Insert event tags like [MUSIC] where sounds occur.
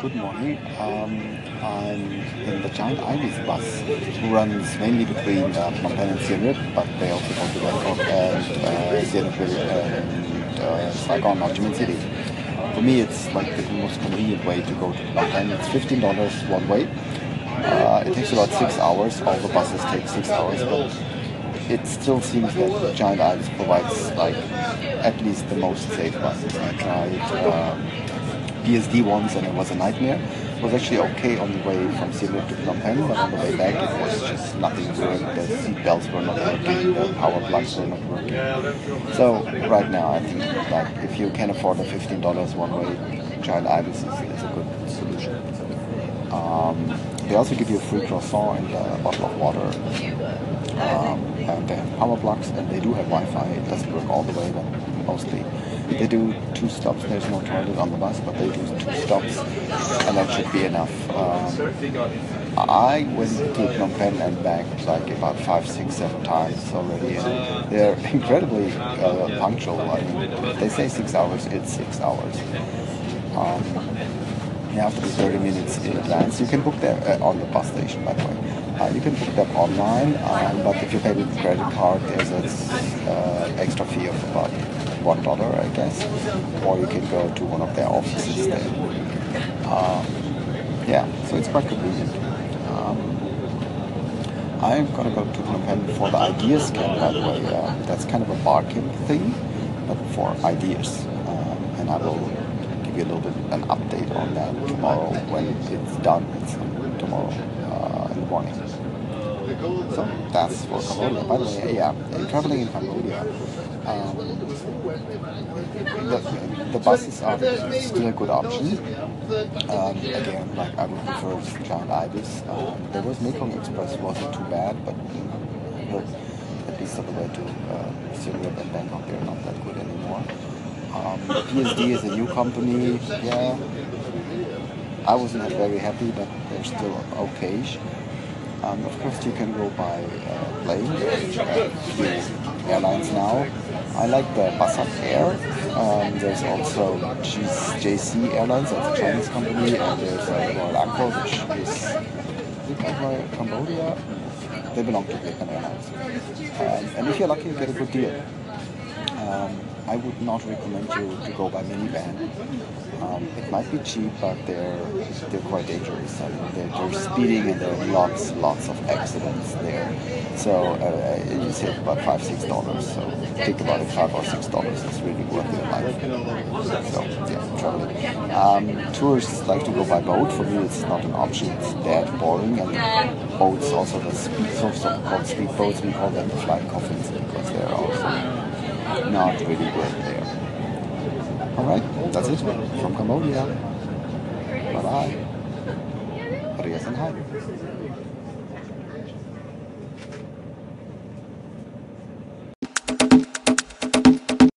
Good morning. Um, I'm in the Giant Ibis bus, who runs mainly between uh, Phnom and Siem Reap, but they also go to Bangkok and uh, Siem Reap and uh, Saigon, Ho Chi Minh City. For me, it's like the most convenient way to go to Phnom Penh. It's fifteen dollars one way. Uh, it takes about six hours. All the buses take six hours, but it still seems that Giant Ibis provides like at least the most safe buses. I tried. Uh, BSD once and it was a nightmare. It was actually okay on the way from Siem Reap to Phnom Penh, but on the way back it was just nothing good. The seat belts were not working, the power plugs were not working. So right now I think like if you can afford the fifteen dollars one way, Giant Ibis is, is a good solution. Um, they also give you a free croissant and a bottle of water. Um, and they have power plugs and they do have Wi-Fi. It doesn't work all the way, but mostly. They do two stops. There's no toilet on the bus, but they do two stops, and that should be enough. Um, I went to Phnom Penh and back like about five, six, seven times already, and they're [LAUGHS] incredibly uh, punctual. I mean, they say six hours, it's six hours. Um, you have to be 30 minutes in advance. You can book there uh, on the bus station, by the way. You can book them online, um, but if you pay with credit card, there's an uh, extra fee of about one dollar, I guess, or you can go to one of their offices there. Um, yeah, so it's quite convenient. Um, I'm gonna go to Phnom Penh for the ideas camp, by the way. Uh, that's kind of a barcamp thing, but for ideas, um, and I will give you a little bit an update on that tomorrow when it's done. It's tomorrow in morning. So that's for Cambodia. By the way, yeah, traveling in Cambodia, um, the, the buses are still a good option. Um, again, like I would prefer Giant Ibis. Um, there was Mekong Express, wasn't too bad, but at least on the way to uh, Reap and Bangkok, they're not that good anymore. Um, PSD is a new company. Yeah, I wasn't very happy, but they're still okay. Um, of course, you can go by uh, plane. Uh, airlines now. I like the Bassaka Air. Um, there's also JC Airlines, that's a Chinese company, and there's uh, Royal Angkor, which is, by Cambodia? They belong to Vietnam Airlines. Um, and if you're lucky, you get a good deal. Um, I would not recommend you to go by minivan. Um, it might be cheap, but they're they're quite dangerous. I mean, they're, they're speeding and there are lots lots of accidents there. So uh, you save about five six dollars. So think about it, five or six dollars is really worth your life. So yeah, traveling. Um, tourists like to go by boat. For me, it's not an option. It's dead boring, and boats also the speed so-called speed boats. We call them the flying coffins because they're also not really good there. Alright, that's it from Cambodia. Bye bye. Adios and hi.